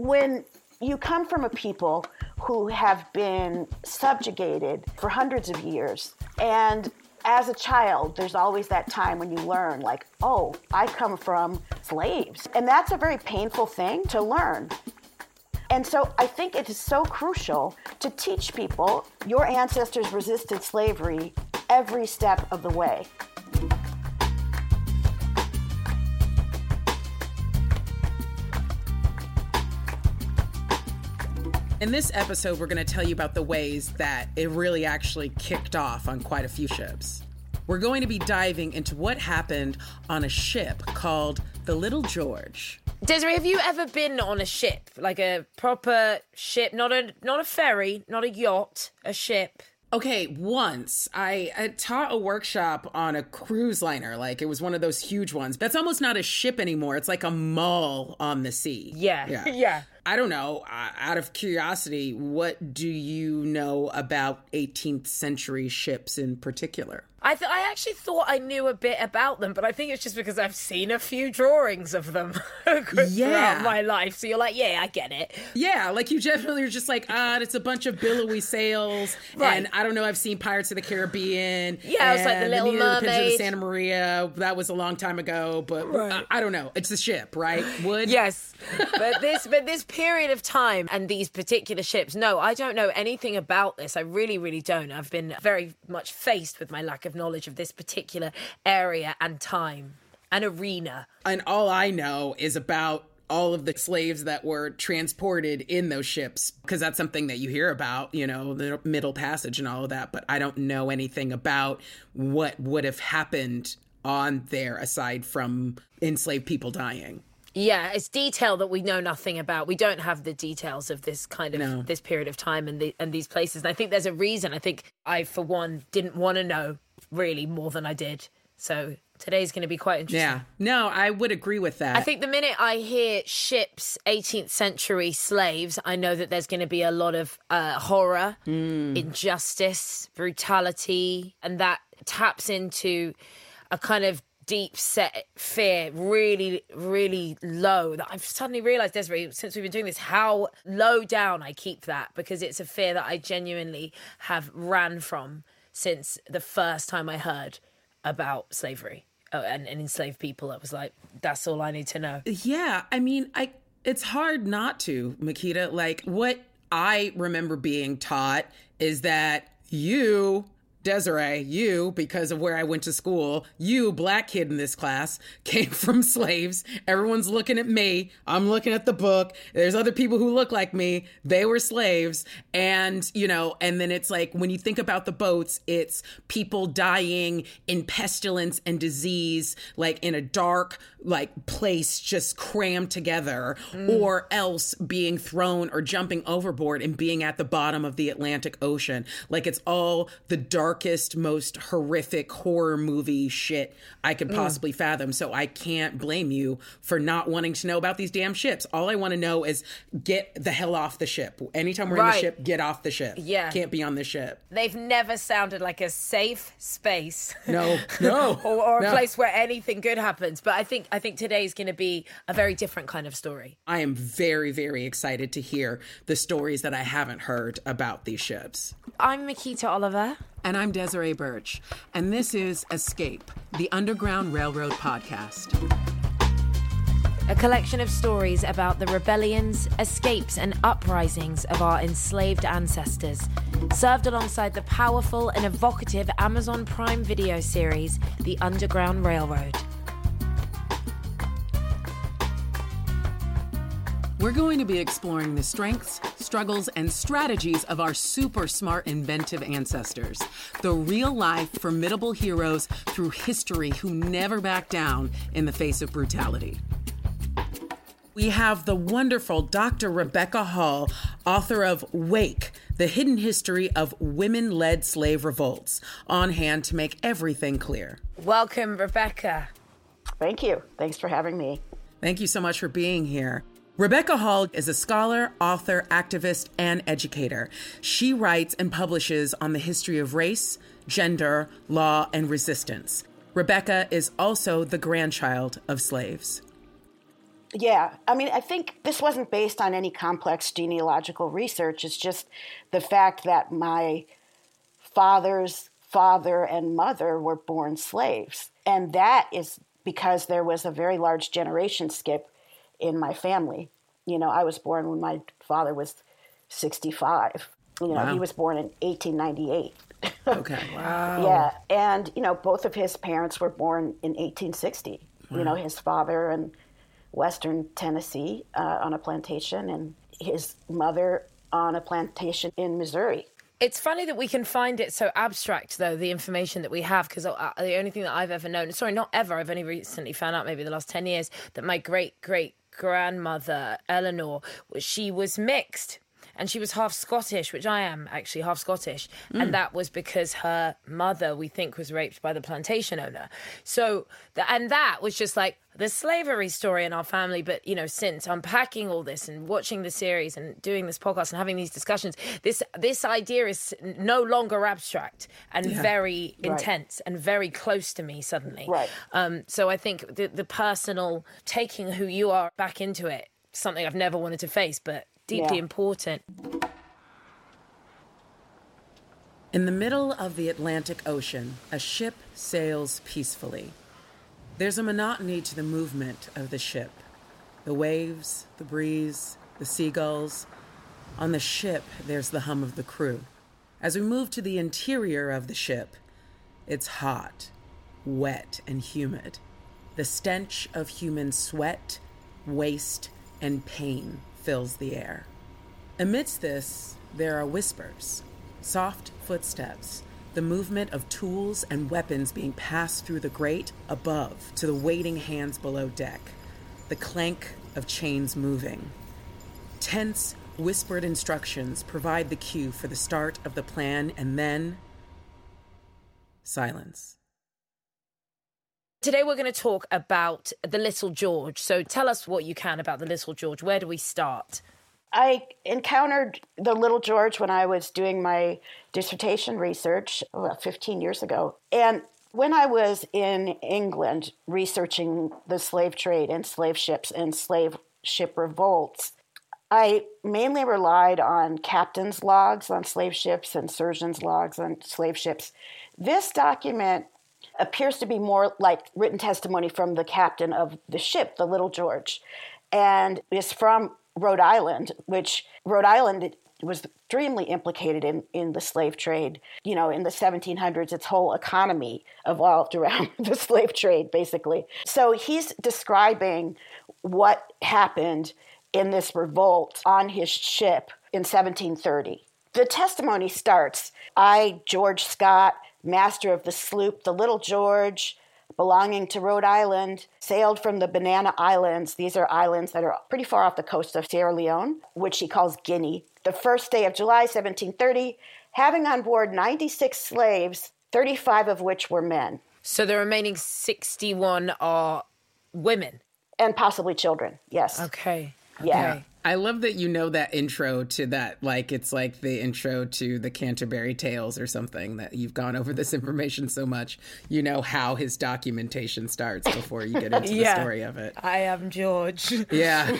when you come from a people who have been subjugated for hundreds of years and as a child, there's always that time when you learn, like, oh, I come from slaves. And that's a very painful thing to learn. And so I think it is so crucial to teach people your ancestors resisted slavery every step of the way. In this episode, we're going to tell you about the ways that it really actually kicked off on quite a few ships. We're going to be diving into what happened on a ship called the Little George. Desiree, have you ever been on a ship, like a proper ship, not a not a ferry, not a yacht, a ship? Okay, once I, I, taught a workshop on a cruise liner. Like it was one of those huge ones. That's almost not a ship anymore. It's like a mall on the sea. Yeah. Yeah. yeah. I don't know. Uh, out of curiosity, what do you know about 18th century ships in particular? I th- I actually thought I knew a bit about them, but I think it's just because I've seen a few drawings of them yeah. throughout my life. So you're like, yeah, I get it. Yeah, like you definitely are just like, ah, it's a bunch of billowy sails, right. and I don't know. I've seen Pirates of the Caribbean. Yeah, it was like the Little the Mermaid, the Santa Maria. That was a long time ago, but right. I, I, don't know. It's a ship, right? Wood. Yes, but this, but this period of time and these particular ships. No, I don't know anything about this. I really, really don't. I've been very much faced with my lack of knowledge of this particular area and time and arena. And all I know is about all of the slaves that were transported in those ships because that's something that you hear about, you know, the Middle Passage and all of that, but I don't know anything about what would have happened on there aside from enslaved people dying. Yeah, it's detail that we know nothing about. We don't have the details of this kind of no. this period of time and the, and these places. And I think there's a reason. I think I, for one, didn't want to know really more than I did. So today's going to be quite interesting. Yeah, no, I would agree with that. I think the minute I hear ships, 18th century slaves, I know that there's going to be a lot of uh, horror, mm. injustice, brutality, and that taps into a kind of deep set fear really, really low that I've suddenly realized, Desiree, since we've been doing this, how low down I keep that because it's a fear that I genuinely have ran from since the first time I heard about slavery. Oh, and, and enslaved people, I was like, that's all I need to know. Yeah, I mean, I it's hard not to, Miquita. Like what I remember being taught is that you Desiree, you, because of where I went to school, you, black kid in this class, came from slaves. Everyone's looking at me. I'm looking at the book. There's other people who look like me. They were slaves. And, you know, and then it's like when you think about the boats, it's people dying in pestilence and disease, like in a dark, like place just crammed together, mm. or else being thrown or jumping overboard and being at the bottom of the Atlantic Ocean. Like it's all the dark darkest, most horrific horror movie shit I could mm. possibly mm. fathom. So I can't blame you for not wanting to know about these damn ships. All I want to know is get the hell off the ship. Anytime we're right. in the ship, get off the ship. Yeah. Can't be on the ship. They've never sounded like a safe space. No, no. or, or, a place where anything good happens. But I think I think today is going to be a very different kind of story. I am very, very excited to hear the stories that I haven't heard about these ships. I'm Miquita Oliver. And I'm Desiree Burch, And this is Escape, the Underground Railroad podcast. A collection of stories about the rebellions, escapes, and uprisings of our enslaved ancestors, served alongside the powerful and evocative Amazon Prime video series, The Underground Railroad. We're going to be exploring the strengths, struggles, and strategies of our super smart, inventive ancestors. The real life, formidable heroes through history who never back down in the face of brutality. We have the wonderful Dr. Rebecca Hall, author of Wake, The Hidden History of Women Led Slave Revolts, on hand to make everything clear. Welcome, Rebecca. Thank you. Thanks for having me. Thank you so much for being here. Rebecca Hall is a scholar, author, activist, and educator. She writes and publishes on the history of race, gender, law, and resistance. Rebecca is also the grandchild of slaves. Yeah, I mean, I think this wasn't based on any complex genealogical research. It's just the fact that my father's father and mother were born slaves. And that is because there was a very large generation skip in my family. You know, I was born when my father was 65. You know, wow. he was born in 1898. okay. Wow. yeah. And, you know, both of his parents were born in 1860. Wow. You know, his father in Western Tennessee uh, on a plantation, and his mother on a plantation in Missouri. It's funny that we can find it so abstract, though, the information that we have, because uh, the only thing that I've ever known, sorry, not ever, I've only recently found out, maybe the last 10 years, that my great great grandmother, Eleanor, she was mixed and she was half Scottish, which I am actually half Scottish, mm. and that was because her mother, we think, was raped by the plantation owner. So, and that was just like the slavery story in our family. But you know, since unpacking all this and watching the series and doing this podcast and having these discussions, this this idea is no longer abstract and yeah. very right. intense and very close to me suddenly. Right. Um, so I think the the personal taking who you are back into it something I've never wanted to face, but deeply yeah. important. In the middle of the Atlantic Ocean, a ship sails peacefully. There's a monotony to the movement of the ship the waves, the breeze, the seagulls. On the ship, there's the hum of the crew. As we move to the interior of the ship, it's hot, wet, and humid. The stench of human sweat, waste, and pain fills the air. Amidst this, there are whispers, soft footsteps, the movement of tools and weapons being passed through the grate above to the waiting hands below deck, the clank of chains moving. Tense, whispered instructions provide the cue for the start of the plan, and then silence. Today, we're going to talk about the Little George. So, tell us what you can about the Little George. Where do we start? I encountered the Little George when I was doing my dissertation research about 15 years ago. And when I was in England researching the slave trade and slave ships and slave ship revolts, I mainly relied on captain's logs on slave ships and surgeon's logs on slave ships. This document appears to be more like written testimony from the captain of the ship, the Little George, and is from Rhode Island, which Rhode Island was extremely implicated in, in the slave trade. You know, in the 1700s, its whole economy evolved around the slave trade, basically. So he's describing what happened in this revolt on his ship in 1730. The testimony starts I, George Scott, master of the sloop, the Little George, belonging to Rhode Island, sailed from the Banana Islands. These are islands that are pretty far off the coast of Sierra Leone, which he calls Guinea. The first day of July 1730, having on board 96 slaves, 35 of which were men. So the remaining 61 are women. And possibly children, yes. Okay. Yeah. Okay. I love that you know that intro to that. Like, it's like the intro to the Canterbury Tales or something, that you've gone over this information so much. You know how his documentation starts before you get into yeah, the story of it. I am George. Yeah.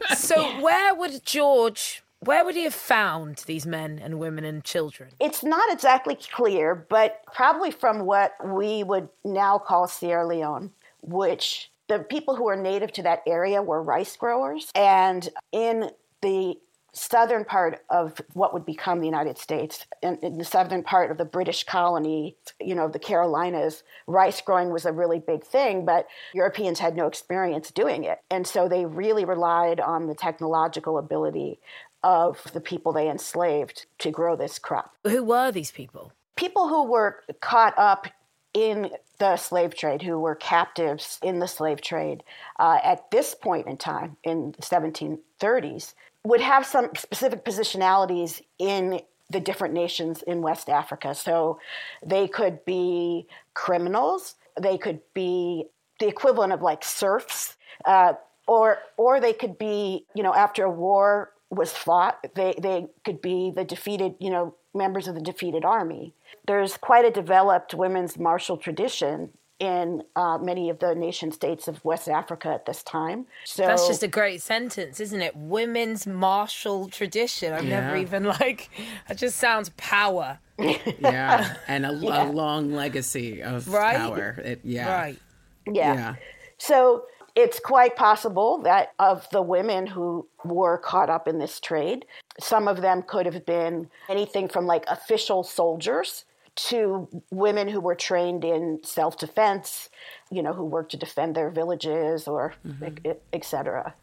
so, where would George. Where would he have found these men and women and children? It's not exactly clear, but probably from what we would now call Sierra Leone, which the people who were native to that area were rice growers. And in the southern part of what would become the United States, in, in, the southern part of the British colony, you know, the Carolinas, rice growing was a really big thing, but Europeans had no experience doing it. And so they really relied on the technological ability of the people they enslaved to grow this crop. Who were these people? People who were caught up in the slave trade, who were captives in the slave trade uh, at this point in time in the 1730s, would have some specific positionalities in the different nations in West Africa. So they could be criminals, they could be the equivalent of like serfs, uh, or or they could be, you know, after a war was fought, they they could be the defeated, you know, members of the defeated army there's quite a developed women's martial tradition in uh, many of the nation states of West Africa at this time. So That's just a great sentence, isn't it? Women's martial tradition. I've never even like. It just sounds power, Yeah, and a, Yeah. a long legacy of Right? power. It, yeah, right? yeah. yeah. So it's quite possible that of the women who were caught up in this trade, some of them could have been anything from like official soldiers to women who were trained in self defense, you know, who worked to defend their villages or et, et cetera.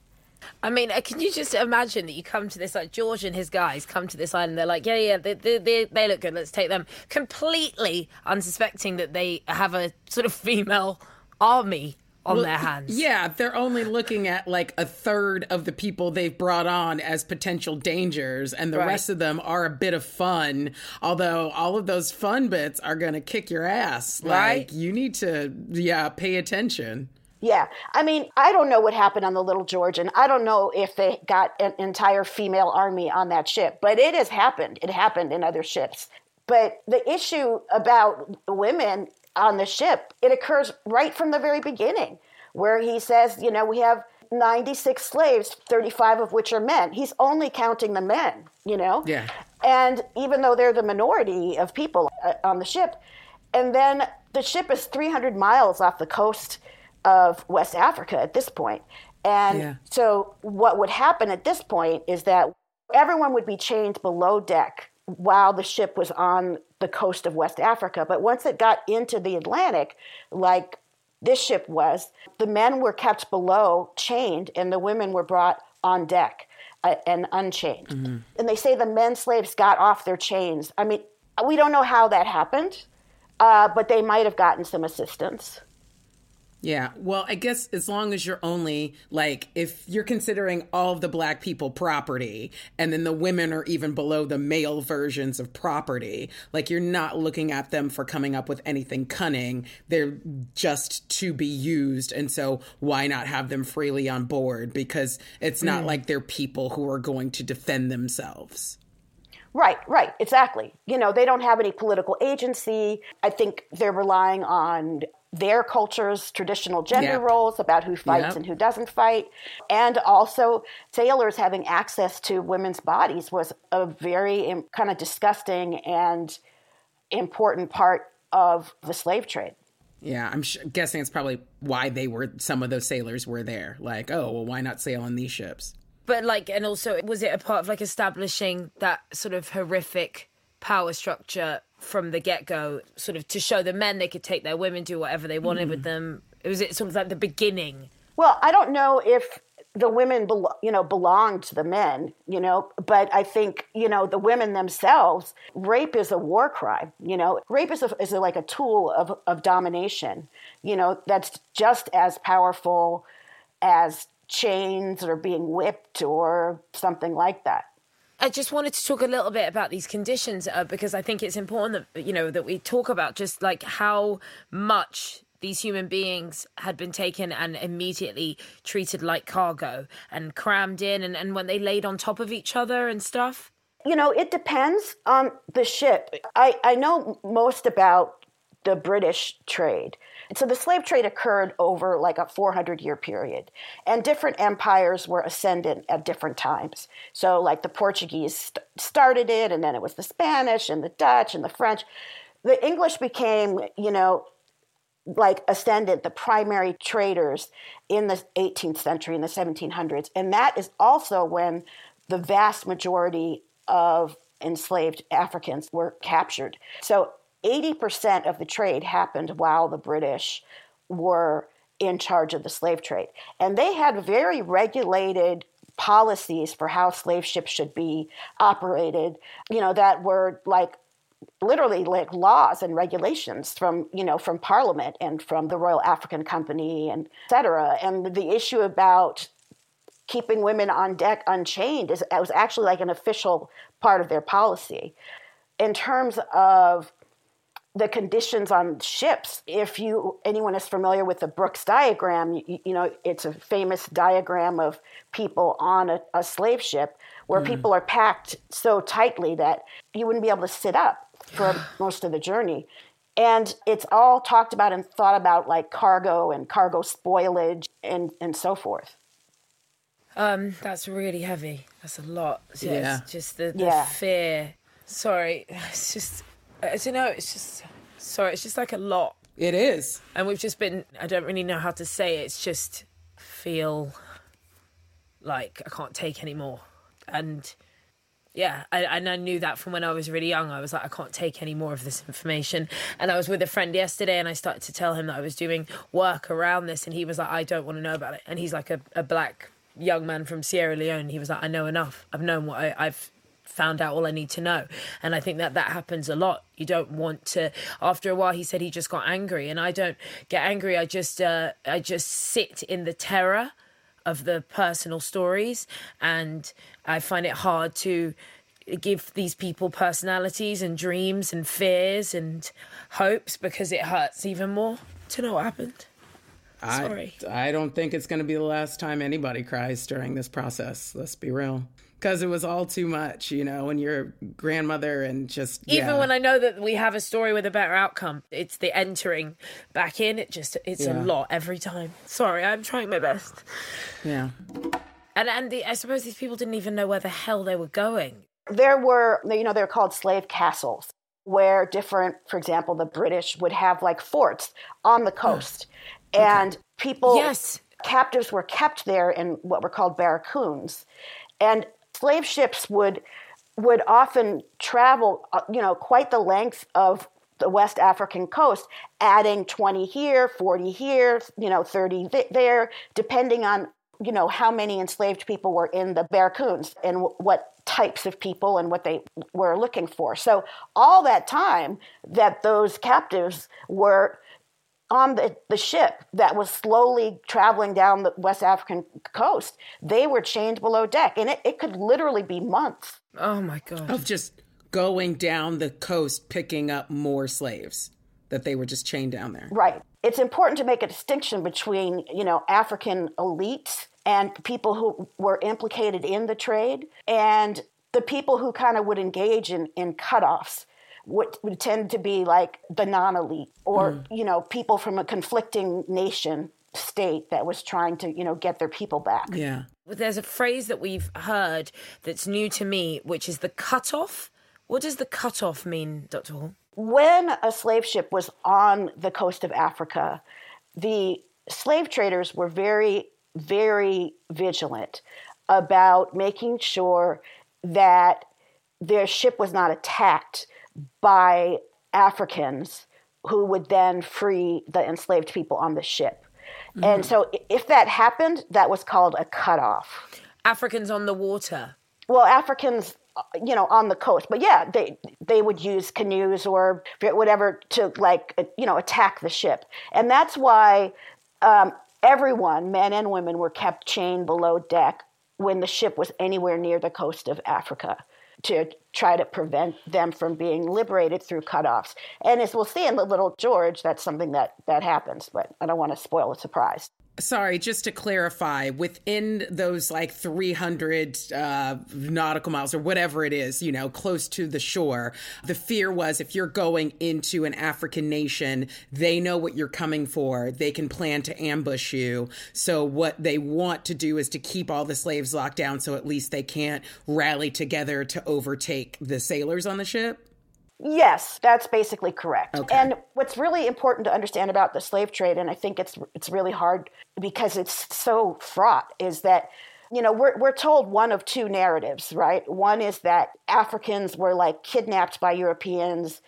I mean, uh, can you just imagine that you come to this, like George and his guys come to this island, they're like, yeah, yeah, they, they, they, they look good, let's take them. Completely unsuspecting that they have a sort of female army on their hands. Yeah, they're only looking at like a third of the people they've brought on as potential dangers, and the Right. rest of them are a bit of fun. Although all of those fun bits are going to kick your ass. Right. Like, you need to, yeah, pay attention. Yeah. I mean, I don't know what happened on the Little George, and I don't know if they got an entire female army on that ship, but it has happened. It happened in other ships. But the issue about women on the ship, it occurs right from the very beginning, where he says, you know, we have 96 slaves, 35 of which are men. He's only counting the men, you know? Yeah. And even though they're the minority of people uh, on the ship, and then the ship is 300 miles off the coast of West Africa at this point. And Yeah. so, what would happen at this point is that everyone would be chained below deck while the ship was on the coast of West Africa. But once it got into the Atlantic, like this ship was, the men were kept below, chained, and the women were brought on deck uh, and unchained. And they say the men slaves got off their chains. I mean, we don't know how that happened, uh, but they might have gotten some assistance. Yeah. Well, I guess as long as you're only like, if you're considering all of the black people property and then the women are even below the male versions of property, like you're not looking at them for coming up with anything cunning. They're just to be used. And so why not have them freely on board? Because it's not mm. like they're people who are going to defend themselves. Right, right, exactly. You know, they don't have any political agency. I think they're relying on their culture's traditional gender Yep. roles about who fights Yep. and who doesn't fight. And also, sailors having access to women's bodies was a very um, kind of disgusting and important part of the slave trade. Yeah, I'm sh- guessing it's probably why they were, some of those sailors were there. Like, oh, well, why not sail on these ships? But like, and also, was it a part of like establishing that sort of horrific power structure from the get go, sort of to show the men they could take their women, do whatever they wanted with mm. them? Was it sort of like the beginning? Well, I don't know if the women, belo- you know, belonged to the men, you know, but I think, you know, the women themselves, rape is a war crime, you know, rape is, a, is a, like a tool of, of domination, you know, that's just as powerful as chains or being whipped or something like that. I just wanted to talk a little bit about these conditions uh, because I think it's important that you know that we talk about just like how much these human beings had been taken and immediately treated like cargo and crammed in and, and when they laid on top of each other and stuff. You know, it depends on the ship. I, I know most about the British trade. So the slave trade occurred over like a 400 year period, and different empires were ascendant at different times. So, like the Portuguese st- started it, and then it was the Spanish and the Dutch and the French. The English became, you know, like ascendant, the primary traders in the 18th century, in the 1700s. And that is also when the vast majority of enslaved Africans were captured. So 80% of the trade happened while the British were in charge of the slave trade. And they had very regulated policies for how slave ships should be operated, you know, that were like literally like laws and regulations from you know from parliament and from the royal african company and et cetera and the issue about keeping women on deck unchained is was actually like an official part of their policy in terms of the conditions on ships if you anyone is familiar with the brooks diagram you, you know it's a famous diagram of people on a, a slave ship where people are packed so tightly that you wouldn't be able to sit up for most of the journey And it's all talked about and thought about like cargo and cargo spoilage and, and so forth. Um, that's really heavy. That's a lot. Yeah, Yeah. Just the, the Yeah. fear. Sorry, it's just Uh, I don't know. It's just sorry. It's just like a lot, It is. and we've just been. I don't really know how to say it. It's just feel like I can't take anymore, and yeah, I, and I knew that from when I was really young. I was like, I can't take any more of this information. And I was with a friend yesterday, and I started to tell him that I was doing work around this, and he was like, I don't want to know about it. And he's like a, a black young man from Sierra Leone. He was like, I know enough. I've known what I, I've found out all I need to know. And I think that that happens a lot. You don't want to. After a while, he said he just got angry, and I don't get angry. I just uh, I just sit in the terror of the personal stories and i find it hard to give these people personalities and dreams and fears and hopes because it hurts even more to know what happened Sorry. I, I don't think it's going to be the last time anybody cries during this process. Let's be real. Because it was all too much, you know, when your grandmother and just. even yeah. when i know that we have a story with a better outcome it's the entering back in it just it's Yeah. a lot every time sorry i'm trying my best Yeah. and and the, i suppose these people didn't even know where the hell they were going There were, you know, they're called slave castles, where different, for example, the British would have like forts on the coast. And people, Yes. captives were kept there in what were called barracoons. And slave ships would would often travel, uh, you know, quite the length of the West African coast, adding 20 here, 40 here, you know, 30 th- there, depending on, you know, how many enslaved people were in the barracoons and w- what types of people and what they were looking for. So all that time that those captives were on the, the ship that was slowly traveling down the West African coast, they were chained below deck. And it, it could literally be months. oh my god Of just going down the coast picking up more slaves that they were just chained down there. Right. It's important to make a distinction between, you know, African elites and people who were implicated in the trade and the people who kind of would engage in, in cutoffs would, would tend to be like the non-elite or, mm. you know, people from a conflicting nation state that was trying to, you know, get their people back. Yeah. there's a phrase that we've heard that's new to me, which is the cutoff. What does the cutoff mean, Dr. Hall? when a slave ship was on the coast of Africa, the slave traders were very, very vigilant about making sure that their ship was not attacked by Africans who would then free the enslaved people on the ship. And so if that happened, that was called a cutoff. Africans on the water. well africans uh, you know on the coast. But yeah they they would use canoes or whatever to like uh, you know attack the ship. And that's why um, everyone men and women were kept chained below deck when the ship was anywhere near the coast of africa to try to prevent them from being liberated through cutoffs. And as we'll see in the little george that's something that that happens but i don't want to spoil the surprise Sorry, just to clarify, within those like 300 uh, nautical miles or whatever it is, you know, close to the shore, the fear was if you're going into an African nation, they know what you're coming for. They can plan to ambush you. So, what they want to do is to keep all the slaves locked down so at least they can't rally together to overtake the sailors on the ship. Yes, that's basically correct. Okay. And what's really important to understand about the slave trade, and I think it's it's really hard because it's so fraught, is that you know we're we're told one of two narratives, right? One is that Africans were like kidnapped by Europeans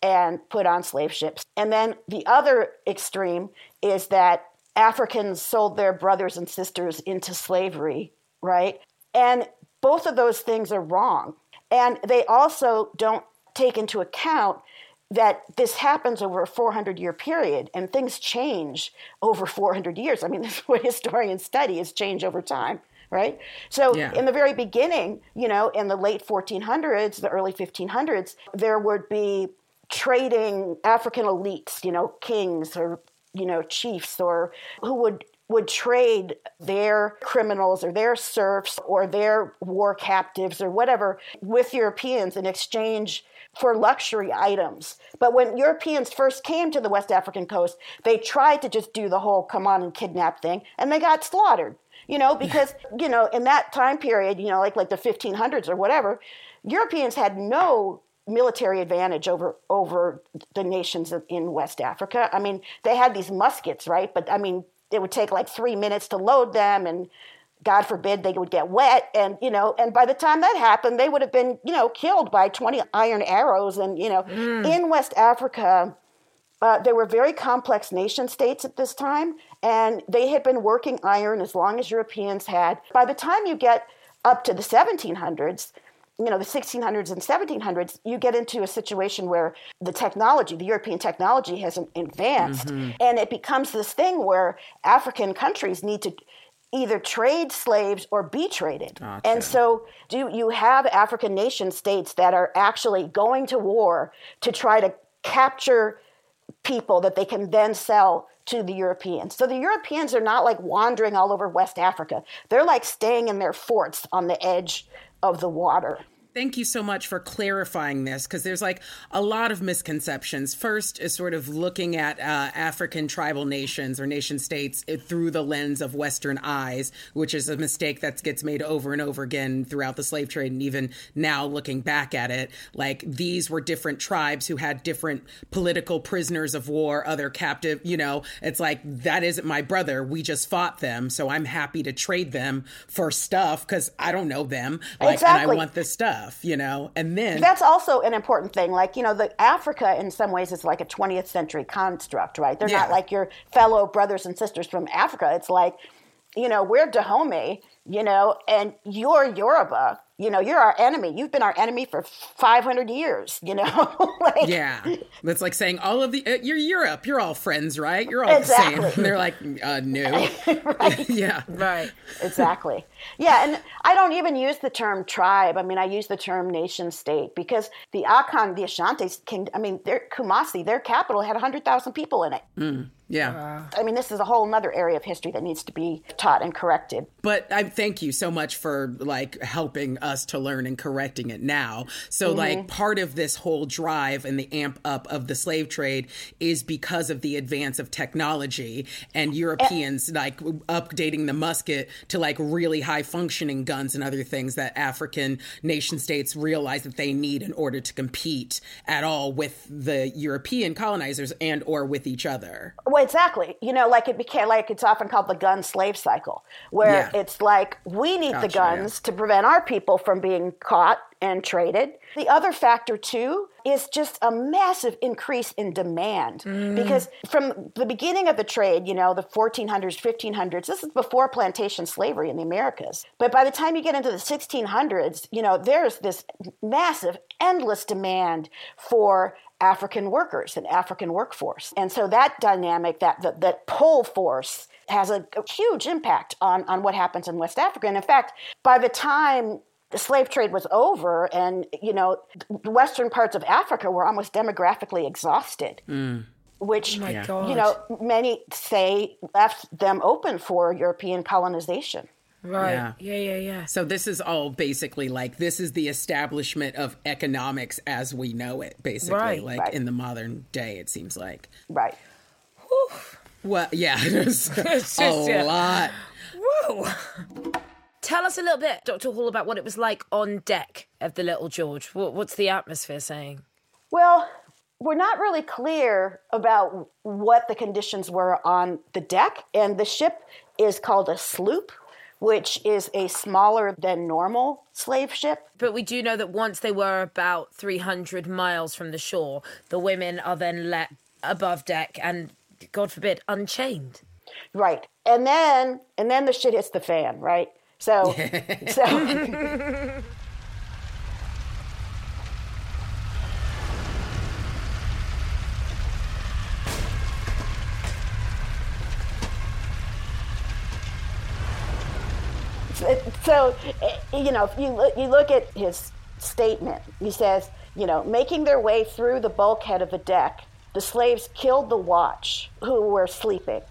and put on slave ships, and then the other extreme is that Africans sold their brothers and sisters into slavery, right? And both of those things are wrong. And they also don't take into account that this happens over a 400 year period and things change over 400 years. I mean, this is what historians study is change over time, right? So Yeah. in the very beginning, you know, in the late 1400s, the early 1500s, there would be trading African elites, you know, kings or, you know, chiefs or who would would trade their criminals or their serfs or their war captives or whatever with Europeans in exchange for luxury items. But when Europeans first came to the West African coast, they tried to just do the whole come on and kidnap thing and they got slaughtered. You know, because, you know, in that time period, you know, like like the 1500s or whatever, Europeans had no military advantage over over the nations in West Africa. I mean, they had these muskets, right? But I mean, it would take like three minutes to load them, and God forbid they would get wet, and you know, and by the time that happened, they would have been you know killed by twenty iron arrows, and you know, mm. in West Africa. Uh, they were very complex nation states at this time, and they had been working iron as long as Europeans had. By the time you get up to the 1700s, you know the 1600s and 1700s you get into a situation where the technology the european technology has advanced mm-hmm. and it becomes this thing where african countries need to either trade slaves or be traded gotcha. and so do you have african nation states that are actually going to war to try to capture people that they can then sell to the Europeans. So the Europeans are not like wandering all over West Africa. They're like staying in their forts on the edge of the water. Thank you so much for clarifying this because there's like a lot of misconceptions. First is sort of looking at uh, African tribal nations or nation states uh, through the lens of Western eyes, which is a mistake that gets made over and over again throughout the slave trade. And even now, looking back at it, like these were different tribes who had different political prisoners of war, other captive, you know, it's like that isn't my brother. We just fought them. So I'm happy to trade them for stuff because I don't know them. Like, exactly. and I want this stuff you know, and then that's also an important thing. Like, you know, the Africa in some ways is like a 20th century construct, right? They're yeah. not like your fellow brothers and sisters from Africa. It's like, you know, we're Dahomey, you know, and you're Yoruba, you know, you're our enemy. You've been our enemy for 500 years, you know? like, yeah. That's like saying all of the, uh, you're Europe, you're all friends, right? You're all exactly. the same. And they're like, uh, no. right. yeah. Right. Exactly. Yeah. And I don't even use the term tribe. I mean, I use the term nation state because the Akan, the Ashantis, King, I mean, their Kumasi, their capital had 100,000 people in it. Mm. Yeah. Uh, I mean, this is a whole other area of history that needs to be taught and corrected. But I thank you so much for like helping us to learn and correcting it now. So, mm-hmm. like, part of this whole drive and the amp up of the slave trade is because of the advance of technology and Europeans like updating the musket to like really high functioning guns and other things that African nation states realize that they need in order to compete at all with the European colonizers and or with each other. Well, exactly. You know, like it became like it's often called the gun slave cycle, where yeah. it's like we need gotcha, the guns yeah. to prevent our people from being being caught and traded. The other factor, too, is just a massive increase in demand mm. because from the beginning of the trade, you know, the 1400s, 1500s, this is before plantation slavery in the Americas. But by the time you get into the 1600s, you know, there's this massive, endless demand for African workers and African workforce. And so that dynamic, that, that, that pull force, has a, a, huge impact on, on what happens in West Africa. And in fact, by the time the slave trade was over and you know the western parts of africa were almost demographically exhausted mm. which oh you know many say left them open for european colonization Right. Yeah. yeah, yeah, yeah. So this is all basically like this is the establishment of economics as we know it, basically, right. like right. in the modern day. It seems like. Right. Whew. Well, yeah, there's a yeah. lot. Whoa. Tell us a little bit, Dr. Hall, about what it was like on deck of the Little George. What's the atmosphere saying? Well, we're not really clear about what the conditions were on the deck, and the ship is called a sloop, which is a smaller than normal slave ship. But we do know that once they were about 300 miles from the shore, the women are then let above deck and, God forbid, unchained. Right. And then and then the shit hits the fan, right? So, so. so eh, you know if you look, you look at his statement he says you know making their way through the bulkhead of the deck the slaves killed the watch who were sleeping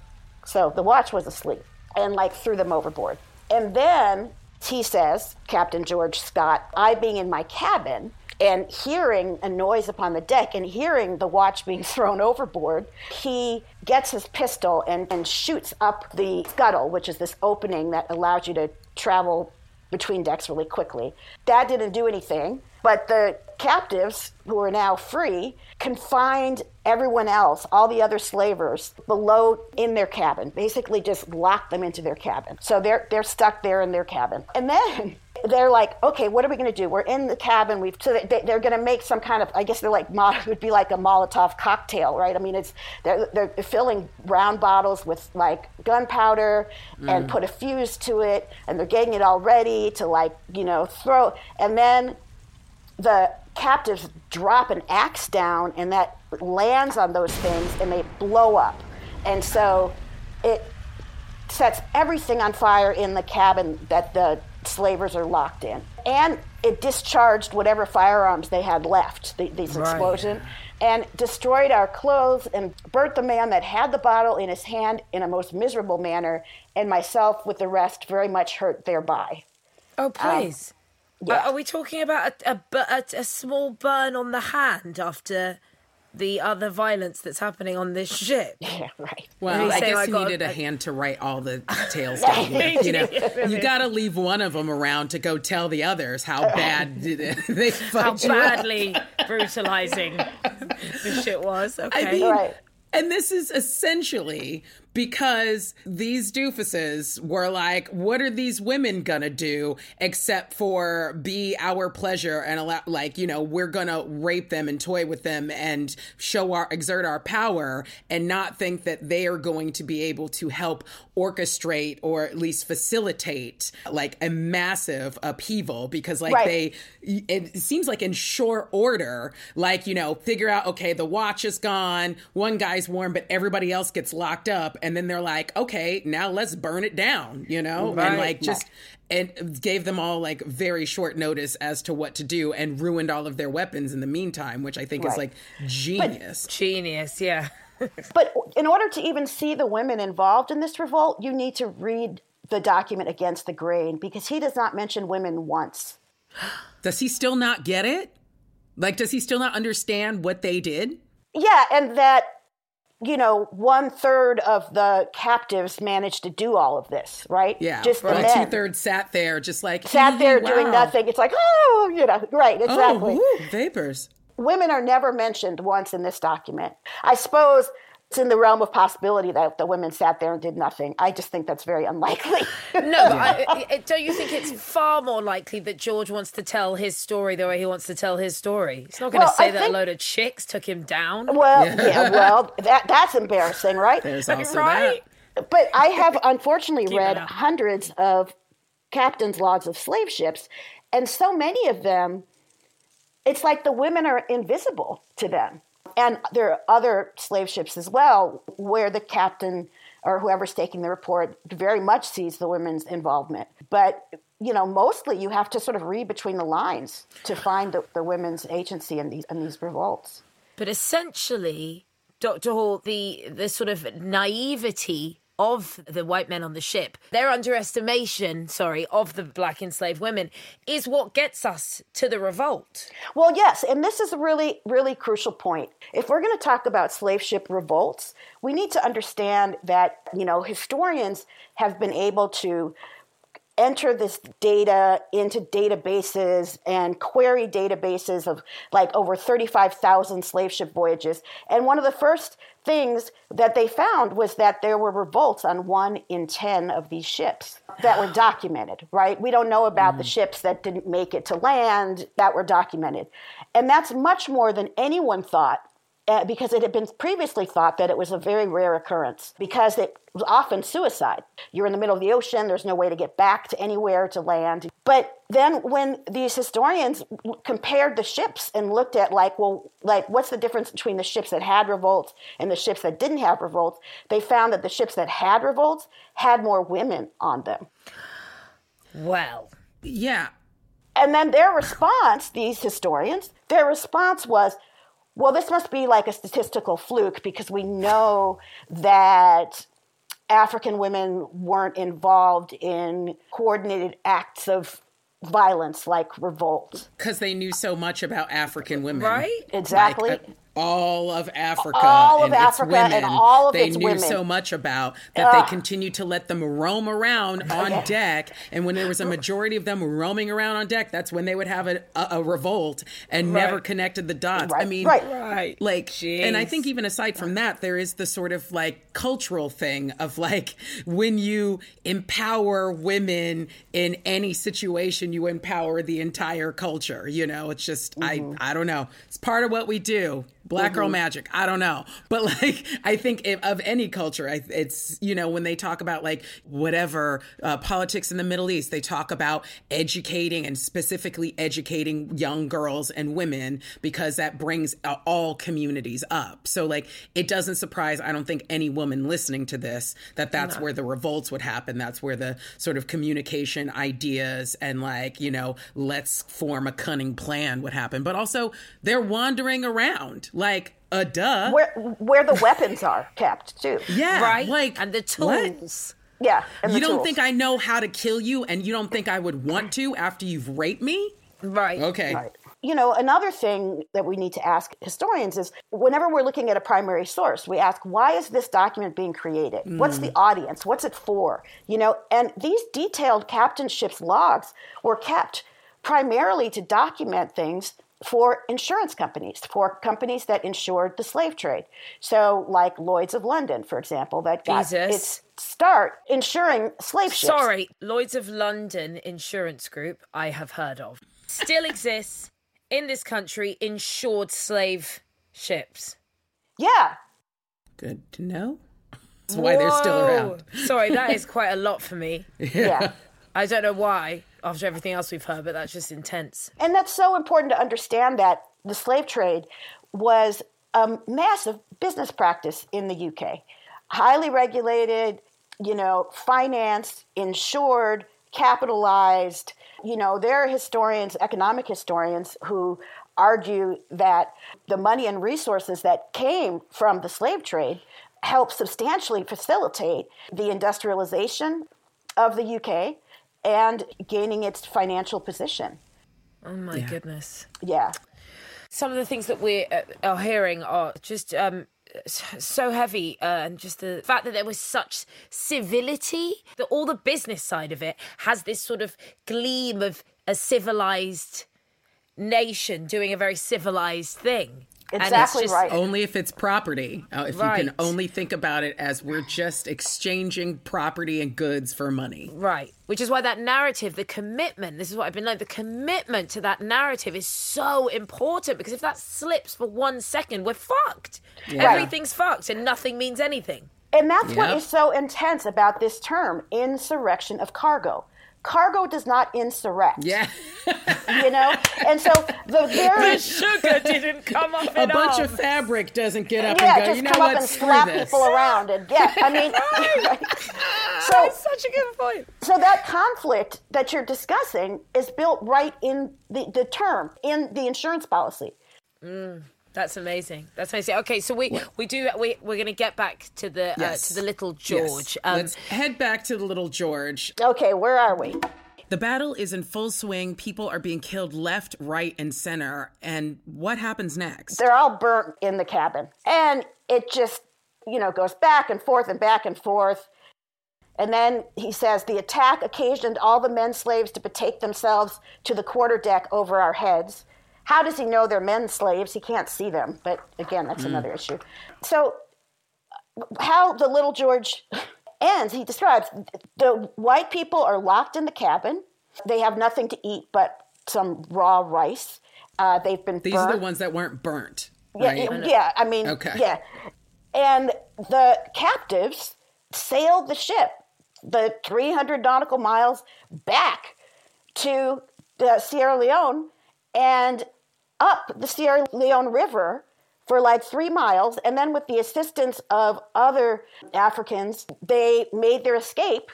So the watch was asleep and like threw them overboard. And then he says, Captain George Scott, I being in my cabin and hearing a noise upon the deck and hearing the watch being thrown overboard, he gets his pistol and, and shoots up the scuttle, which is this opening that allows you to travel between decks really quickly. That didn't do anything, but the captives, who are now free, confined everyone else, all the other slavers, below in their cabin. Basically, just locked them into their cabin. So they're they're stuck there in their cabin. And then they're like, okay, what are we going to do? We're in the cabin. We've so they, are going to make some kind of, I guess they're like it would be like a Molotov cocktail, right? I mean, it's they're they're filling round bottles with like gunpowder mm. and put a fuse to it, and they're getting it all ready to like you know throw, and then the captives drop an axe down, and that lands on those things, and they blow up, and so it sets everything on fire in the cabin that the slavers are locked in. And it discharged whatever firearms they had left, the, these right. explosion, and destroyed our clothes and burnt the man that had the bottle in his hand in a most miserable manner, and myself with the rest very much hurt thereby. Oh, um, please. Um, yeah. Are we talking about a, a, a, a small burn on the hand after the other violence that's happening on this ship. Yeah, right. Well, I guess he needed a hand to write all the tales down. you know, you got to leave one of them around to go tell the others how bad they how badly brutalizing the shit was. Okay, I mean, right. And this is essentially because these doofuses were like, what are these women gonna do except for be our pleasure and allow, like, you know, we're gonna rape them and toy with them and show our, exert our power and not think that they are going to be able to help orchestrate or at least facilitate like a massive upheaval because, like, right. they, it seems like in short order, like, you know, figure out, okay, the watch is gone, one guy's warm, but everybody else gets locked up and then they're like, okay, now let's burn it down, you know, right. and like just and gave them all like very short notice as to what to do and ruined all of their weapons in the meantime, which I think right. is like genius. But, genius, yeah. but in order to even see the women involved in this revolt, you need to read the document against the grain because he does not mention women once. Does he still not get it? Like, does he still not understand what they did? Yeah, and that you know, one third of the captives managed to do all of this, right? Yeah, just the right. two thirds sat there, just like sat there wow. doing nothing. It's like, oh, you know, right? Exactly. Oh, vapors. Women are never mentioned once in this document. I suppose it's in the realm of possibility that the women sat there and did nothing. I just think that's very unlikely. no, I, don't you think it's far more likely that George wants to tell his story the way he wants to tell his story? He's not going to well, say I that think, a load of chicks took him down. Well, yeah, yeah well, that that's embarrassing, right? There's also right? that. But I have unfortunately read hundreds of captains' logs of slave ships, and so many of them, it's like the women are invisible to them. And there are other slave ships as well where the captain or whoever's taking the report very much sees the women's involvement. But you know, mostly you have to sort of read between the lines to find the, the women's agency in these in these revolts. But essentially, Dr. Hall, the the sort of naivety of the white men on the ship, their underestimation, sorry, of the black enslaved women is what gets us to the revolt. Well, yes, and this is a really, really crucial point. If we're going to talk about slave ship revolts, we need to understand that, you know, historians have been able to enter this data into databases and query databases of like over 35,000 slave ship voyages. And one of the first things that they found was that there were revolts on one in 10 of these ships that were documented, right? We don't know about mm. the ships that didn't make it to land that were documented. And that's much more than anyone thought uh, because it had been previously thought that it was a very rare occurrence because it was often suicide. You're in the middle of the ocean, there's no way to get back to anywhere to land. But then when these historians compared the ships and looked at like, well, like what's the difference between the ships that had revolts and the ships that didn't have revolts, they found that the ships that had revolts had more women on them. Well, yeah. And then their response, these historians, their response was, well, this must be like a statistical fluke because we know that African women weren't involved in coordinated acts of violence like revolt. Because they knew so much about African women. Right? Exactly. Like, uh, all of Africa, All of and its Africa and all of they its knew women. so much about that they continued to let them roam around on deck. And when there was a majority of them roaming around on deck, that's when they would have a, a, a revolt and never connected the dots. I mean, right. Right. like, and I think even aside from that, there is the sort of like cultural thing of like when you empower women in any situation, you empower the entire culture. You know, it's just Mm-hmm. I I don't know. It's part of what we do. Black girl magic. I don't know, but like I think if, of any culture, I, it's you know when they talk about like whatever uh, politics in the Middle East, they talk about educating and specifically educating young girls and women because that brings uh, all communities up. So like it doesn't surprise I don't think any woman listening to this that that's where the revolts would happen. That's where the sort of communication ideas and like you know let's form a cunning plan would happen. But also they're wandering around like a duh. Where where the weapons are kept too. yeah, Right? Like and the what? tools. Yeah. and You the don't tools. think I know how to kill you, and you don't think I would want to after you've raped me? Right. Okay. Right. You know, another thing that we need to ask historians is whenever we're looking at a primary source, we ask, why is this document being created? What's the hmm. audience? What's it for? You know, and these detailed captainship's logs were kept primarily to document things for insurance companies, for companies that insured the slave trade. So, like Lloyd's of London, for example, that got Jesus. its start insuring slave ships. Sorry, Lloyd's of London Insurance Group, I have heard of. Still exists in this country, insured slave ships. Yeah. Good to know. That's why they're still around. Sorry, that is quite a lot for me. Yeah. I don't know why, after everything else we've heard, but that's just intense. And that's so important to understand that the slave trade was a massive business practice in the UK. Highly regulated, you know, financed, insured, capitalized. You know, there are historians, economic historians, who argue that the money and resources that came from the slave trade helped substantially facilitate the industrialization of the UK and gaining its financial position. Oh my goodness. Yeah. Some of the things that we uh, are hearing are just um, so heavy, uh, and just the fact that there was such civility, that all the business side of it has this sort of gleam of a civilized nation doing a very civilized thing. And it's Exactly just- right. Only if it's property. Uh, if you can only think about it as we're just exchanging property and goods for money. Right. Which is why that narrative, the commitment, this is what I've been like, the commitment to that narrative is so important because if that slips for one second, we're fucked. Everything's fucked and nothing means anything. And that's what Yep. is so intense about this term, insurrection of cargo. Cargo does not insurrect. Yeah. You know? And so the very sugar didn't come off a bunch of fabric doesn't get up yeah, and go, just you know come what, up and slap this. people around and yeah, I mean so such a good point. so that conflict that you're discussing is built right in the, the term, in the insurance policy. Mm. That's amazing. That's amazing. Okay, so we we do we we're going to get back to the Yes. uh, to the little Yes. George. Um, Let's head back to the Little George. Okay, where are we? The battle is in full swing. People are being killed left, right, and center. And what happens next? they're all burnt in the cabin. And it just, you know, goes back and forth and back and forth. And then he says, the attack occasioned all the men slaves to betake themselves to the quarter deck over our heads. How does he know they're men slaves? He can't see them. But again, that's another issue. So, how the Little George ends, he describes the white people are locked in the cabin. They have nothing to eat but some raw rice. Uh, they've been These burnt. are the ones that weren't burnt. Yeah, right? yeah, yeah, I mean, Okay. yeah. And the captives sailed the ship the 300 nautical miles back to uh, Sierra Leone and up the Sierra Leone River for like three miles. And then, with the assistance of other Africans, they made their escape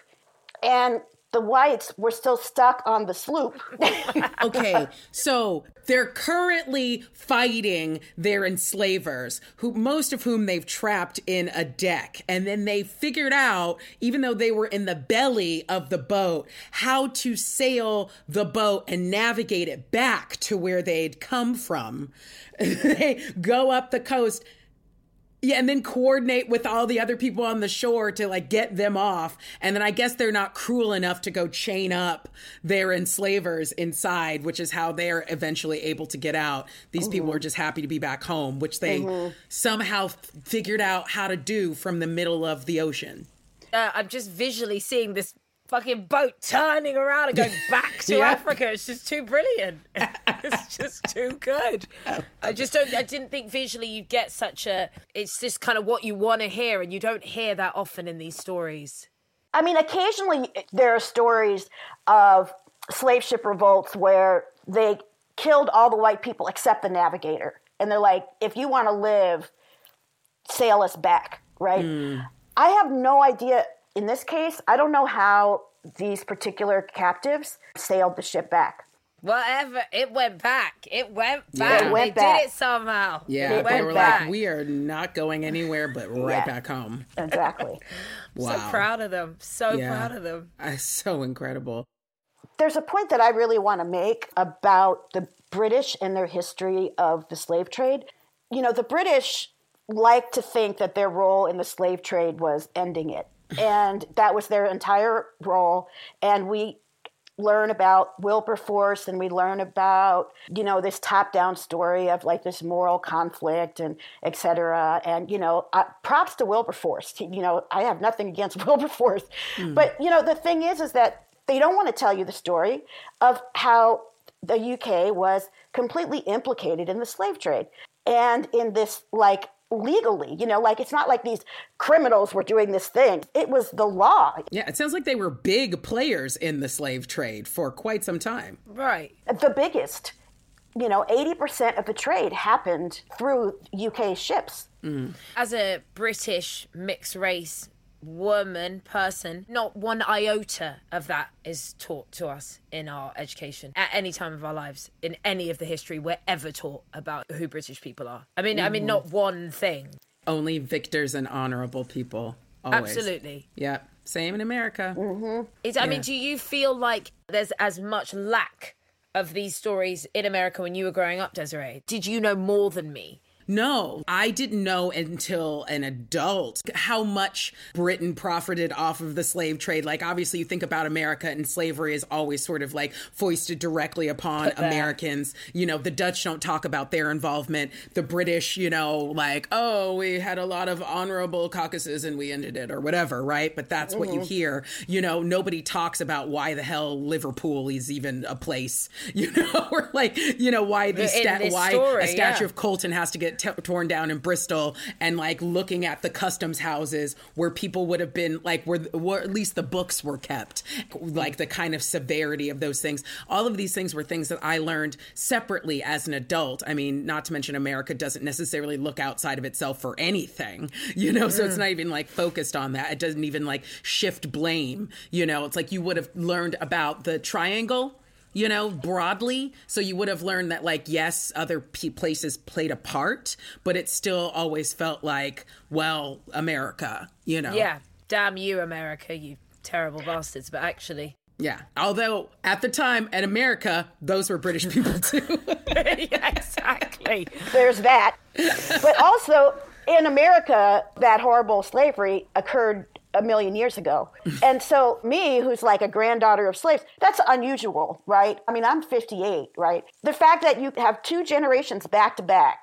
and the whites were still stuck on the sloop. okay, so they're currently fighting their enslavers, who most of whom they've trapped in a deck, and then they figured out, even though they were in the belly of the boat, how to sail the boat and navigate it back to where they'd come from. they go up the coast yeah, and then coordinate with all the other people on the shore to like get them off. And then I guess they're not cruel enough to go chain up their enslavers inside, which is how they're eventually able to get out. These mm-hmm. people are just happy to be back home, which they mm-hmm. somehow f- figured out how to do from the middle of the ocean. Uh, I'm just visually seeing this fucking boat turning around and going back to yeah. Africa. It's just too brilliant. it's just too good. I just don't. I didn't think visually you'd get such a. It's just kind of what you want to hear, and you don't hear that often in these stories. I mean, occasionally there are stories of slave ship revolts where they killed all the white people except the navigator, and they're like, "If you want to live, sail us back." Right? Mm. I have no idea in this case, I don't know how these particular captives sailed the ship back. Whatever, it went back. It went back. Yeah. It went they back. did it somehow. Yeah, it they were back. like, we are not going anywhere, but right yeah. back home. Exactly. wow. So proud of them. So yeah. proud of them. Uh, so incredible. There's a point that I really want to make about the British and their history of the slave trade. You know, the British like to think that their role in the slave trade was ending it and that was their entire role. And we learn about Wilberforce and we learn about, you know, this top down story of like this moral conflict and et cetera. And, you know, uh, props to Wilberforce. You know, I have nothing against Wilberforce. Mm. But, you know, the thing is, is that they don't want to tell you the story of how the UK was completely implicated in the slave trade and in this like legally. You know, like it's not like these criminals were doing this thing, it was the law. Yeah, it sounds like they were big players in the slave trade for quite some time. Right. The biggest. You know, 80% of the trade happened through UK ships. Mm. As a British mixed race woman, person, not one iota of that is taught to us in our education at any time of our lives. In any of the history we're ever taught about who British people are. I mean, mm-hmm. I mean, not one thing. Only victors and honorable people. Always. Absolutely. Yeah. Same in America. Mm-hmm. Is, I yeah. mean, do you feel like there's as much lack of these stories in America when you were growing up, Desiree? Did you know more than me? No, I didn't know until an adult how much Britain profited off of the slave trade. Like, obviously, you think about America and slavery is always sort of like foisted directly upon Americans. You know, the Dutch don't talk about their involvement. The British, you know, like, oh, we had a lot of honorable caucuses and we ended it or whatever, right? But that's mm-hmm. what you mm-hmm. hear. You know, nobody talks about why the hell Liverpool is even a place, you know, or like, you know, why the sta- why story, a statue yeah. of Colston has to get t- torn down in Bristol and like looking at the customs houses where people would have been like where, where at least the books were kept like the kind of severity of those things. All of these things were things that I learned separately as an adult. I mean not to mention America doesn't necessarily look outside of itself for anything you know so it's mm. not even like focused on that. It doesn't even like shift blame you know. It's like you would have learned about the triangle you know, broadly. So you would have learned that, like, yes, other p- places played a part, but it still always felt like, well, America, you know? Yeah. Damn you, America, you terrible bastards. But actually, yeah. Although at the time in America, those were British people too. yeah, exactly. There's that. But also in America, that horrible slavery occurred a million years ago. and so, me, who's like a granddaughter of slaves, that's unusual, right? I mean, I'm 58, right? The fact that you have two generations back to back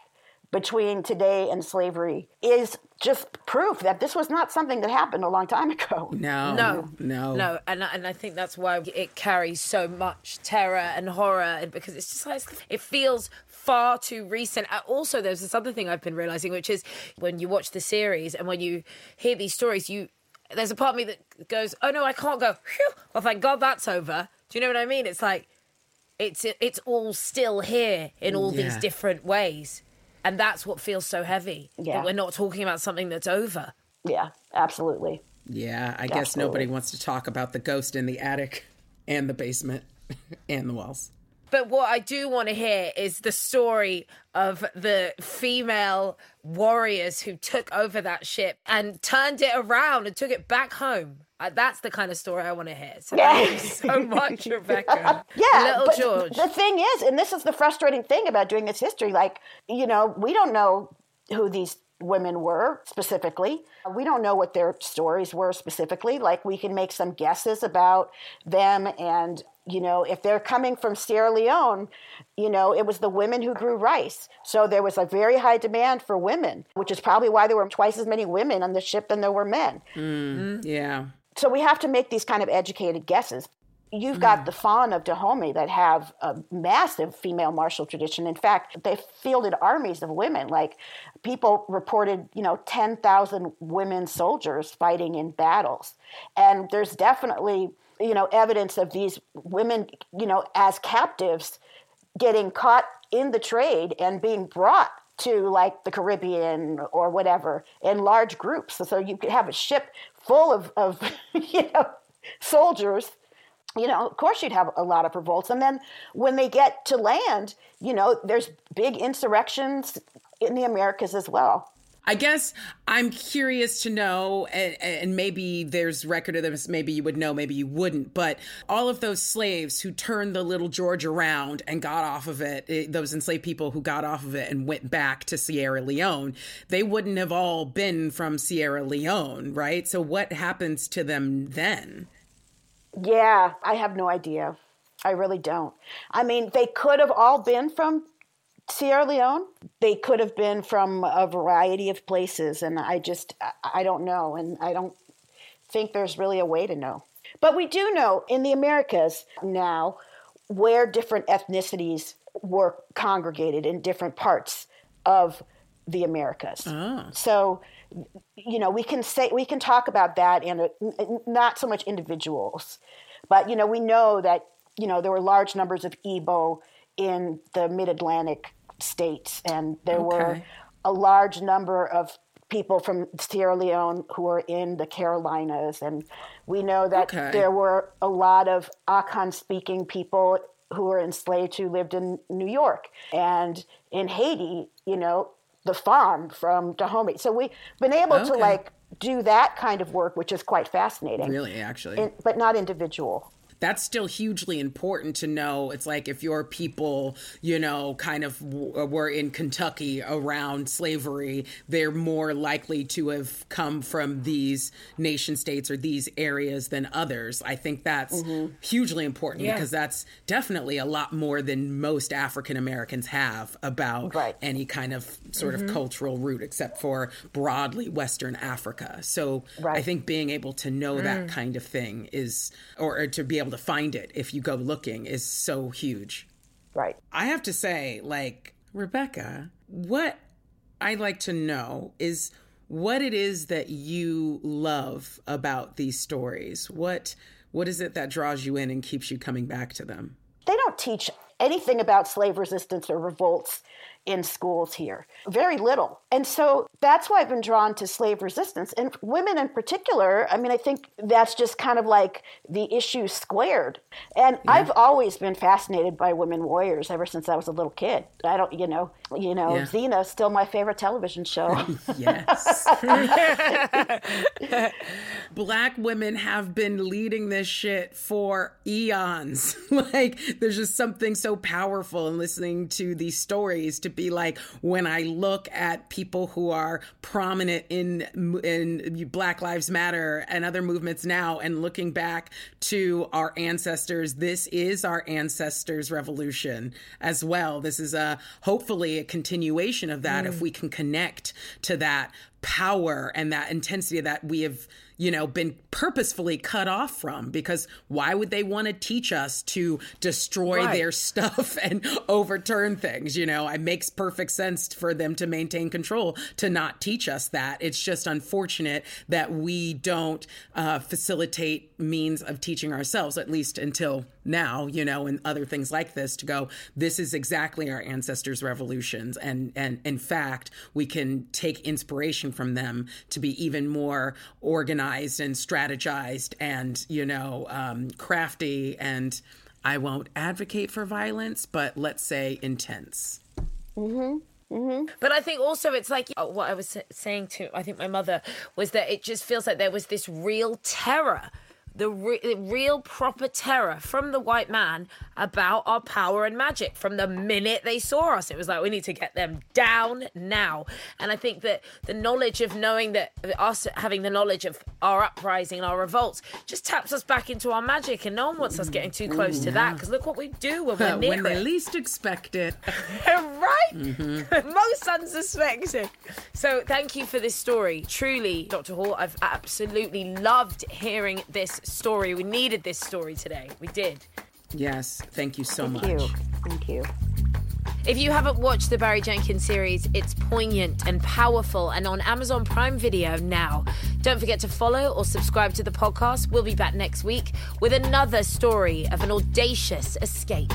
between today and slavery is just proof that this was not something that happened a long time ago. No, no, no, no, and and I think that's why it carries so much terror and horror, because it's just like it feels far too recent. Uh, also, there's this other thing I've been realizing, which is when you watch the series and when you hear these stories, you there's a part of me that goes, "Oh no, I can't go." Whew. Well, thank God that's over. Do you know what I mean? It's like it's it's all still here in all yeah. these different ways, and that's what feels so heavy. Yeah, that we're not talking about something that's over. Yeah, absolutely. Yeah, I guess nobody wants to talk about the ghost in the attic and the basement and the walls. But what I do want to hear is the story of the female warriors who took over that ship and turned it around and took it back home. Uh, that's the kind of story I want to hear. So Yeah. thank you so much, Rebecca. Yeah, Little George. The thing is, and this is the frustrating thing about doing this history, like, you know, we don't know who these women were specifically. We don't know what their stories were specifically. Like, we can make some guesses about them. And, you know, if they're coming from Sierra Leone, you know, it was the women who grew rice. So there was a very high demand for women, which is probably why there were twice as many women on the ship than there were men. Mm, mm-hmm. Yeah. So we have to make these kind of educated guesses. You've got mm. the Fon of Dahomey that have a massive female martial tradition. In fact, they fielded armies of women. Like people reported, you know, 10,000 women soldiers fighting in battles. And there's definitely, you know, evidence of these women, you know, as captives getting caught in the trade and being brought to like the Caribbean or whatever in large groups. So you could have a ship full of, of you know, soldiers. You know, of course you'd have a lot of revolts. And then when they get to land, you know, there's big insurrections in the Americas as well. I guess I'm curious to know, and, and, maybe there's record of this, maybe you would know, maybe you wouldn't, but all of those slaves who turned the Little George around and got off of it, eh, those enslaved people who got off of it and went back to Sierra Leone, they wouldn't have all been from Sierra Leone, right? So what happens to them then? Yeah, I have no idea. I really don't. I mean, they could have all been from Sierra Leone. They could have been from a variety of places, and I just, I don't know, and I don't think there's really a way to know. But we do know in the Americas now where different ethnicities were congregated in different parts of the Americas. Ah. So, you know, we can say we can talk about that and not so much individuals, but you know, we know that you know there were large numbers of Igbo in the Mid-Atlantic states, and there were a large number of people from Sierra Leone who were in the Carolinas, and we know that Okay. there were a lot of Akan-speaking people who were enslaved who lived in New York and in Haiti. You know, the Fon from Dahomey. So we've been able to like do that kind of work, which is quite fascinating, Really, actually. in- but not individual. That's still hugely important to know. It's like if your people, you know, kind of w- uh, were in Kentucky around slavery, they're more likely to have come from these nation states or these areas than others. I think that's mm-hmm. hugely important Yeah. because that's definitely a lot more than most African Americans have about Right. any kind of sort of mm-hmm. cultural root, except for broadly Western Africa. So I think being able to know Mm. that kind of thing is, or, or to be able to find it if you go looking, is so huge. Right. I have to say, like, Rebecca, what I'd like to know is what it is that you love about these stories. What what is it that draws you in and keeps you coming back to them? They don't teach anything about slave resistance or revolts in schools here. Very little. And so that's why I've been drawn to slave resistance. And women in particular, I mean, I think that's just kind of like the issue squared. And I've always been fascinated by women warriors ever since I was a little kid. I don't, you know, you know, Yeah. Xena's still my favorite television show. Yes. Black women have been leading this shit for eons. like, there's just something so powerful in listening to these stories to be like, when I look at people who are prominent in in Black Lives Matter and other movements now, and looking back to our ancestors, this is our ancestors' revolution as well. This is a hopefully a continuation of that if mm. we can connect to that power and that intensity that we have you know been purposefully cut off from because why would they want to teach us to destroy Right. their stuff and overturn things you know it makes perfect sense for them to maintain control to not teach us that it's just unfortunate that we don't uh, facilitate means of teaching ourselves at least until now you know and other things like this to go this is exactly our ancestors revolutions and and in fact we can take inspiration expectation from them to be even more organized and strategized and, you know, um, crafty. And I won't advocate for violence, but let's say intense. Mm-hmm. Mm-hmm. But I think also it's like uh, what I was saying to I think my mother was that it just feels like there was this real terror the re- real proper terror from the white man about our power and magic from the minute they saw us. It was like, we need to get them down now. And I think that the knowledge of knowing that us having the knowledge of our uprising and our revolts just taps us back into our magic. And no one wants us getting too close to that because look what we do when we're near When they it. least expect it. right? Mm-hmm. Most unsuspecting. So thank you for this story. Truly, Dr. Hall, I've absolutely loved hearing this story. We needed this story today. We did. Yes, thank you so much. Thank much. you. Thank you. If you haven't watched the Barry Jenkins series, it's poignant and powerful and on Amazon Prime Video now. Don't forget to follow or subscribe to the podcast. We'll be back next week with another story of an audacious escape.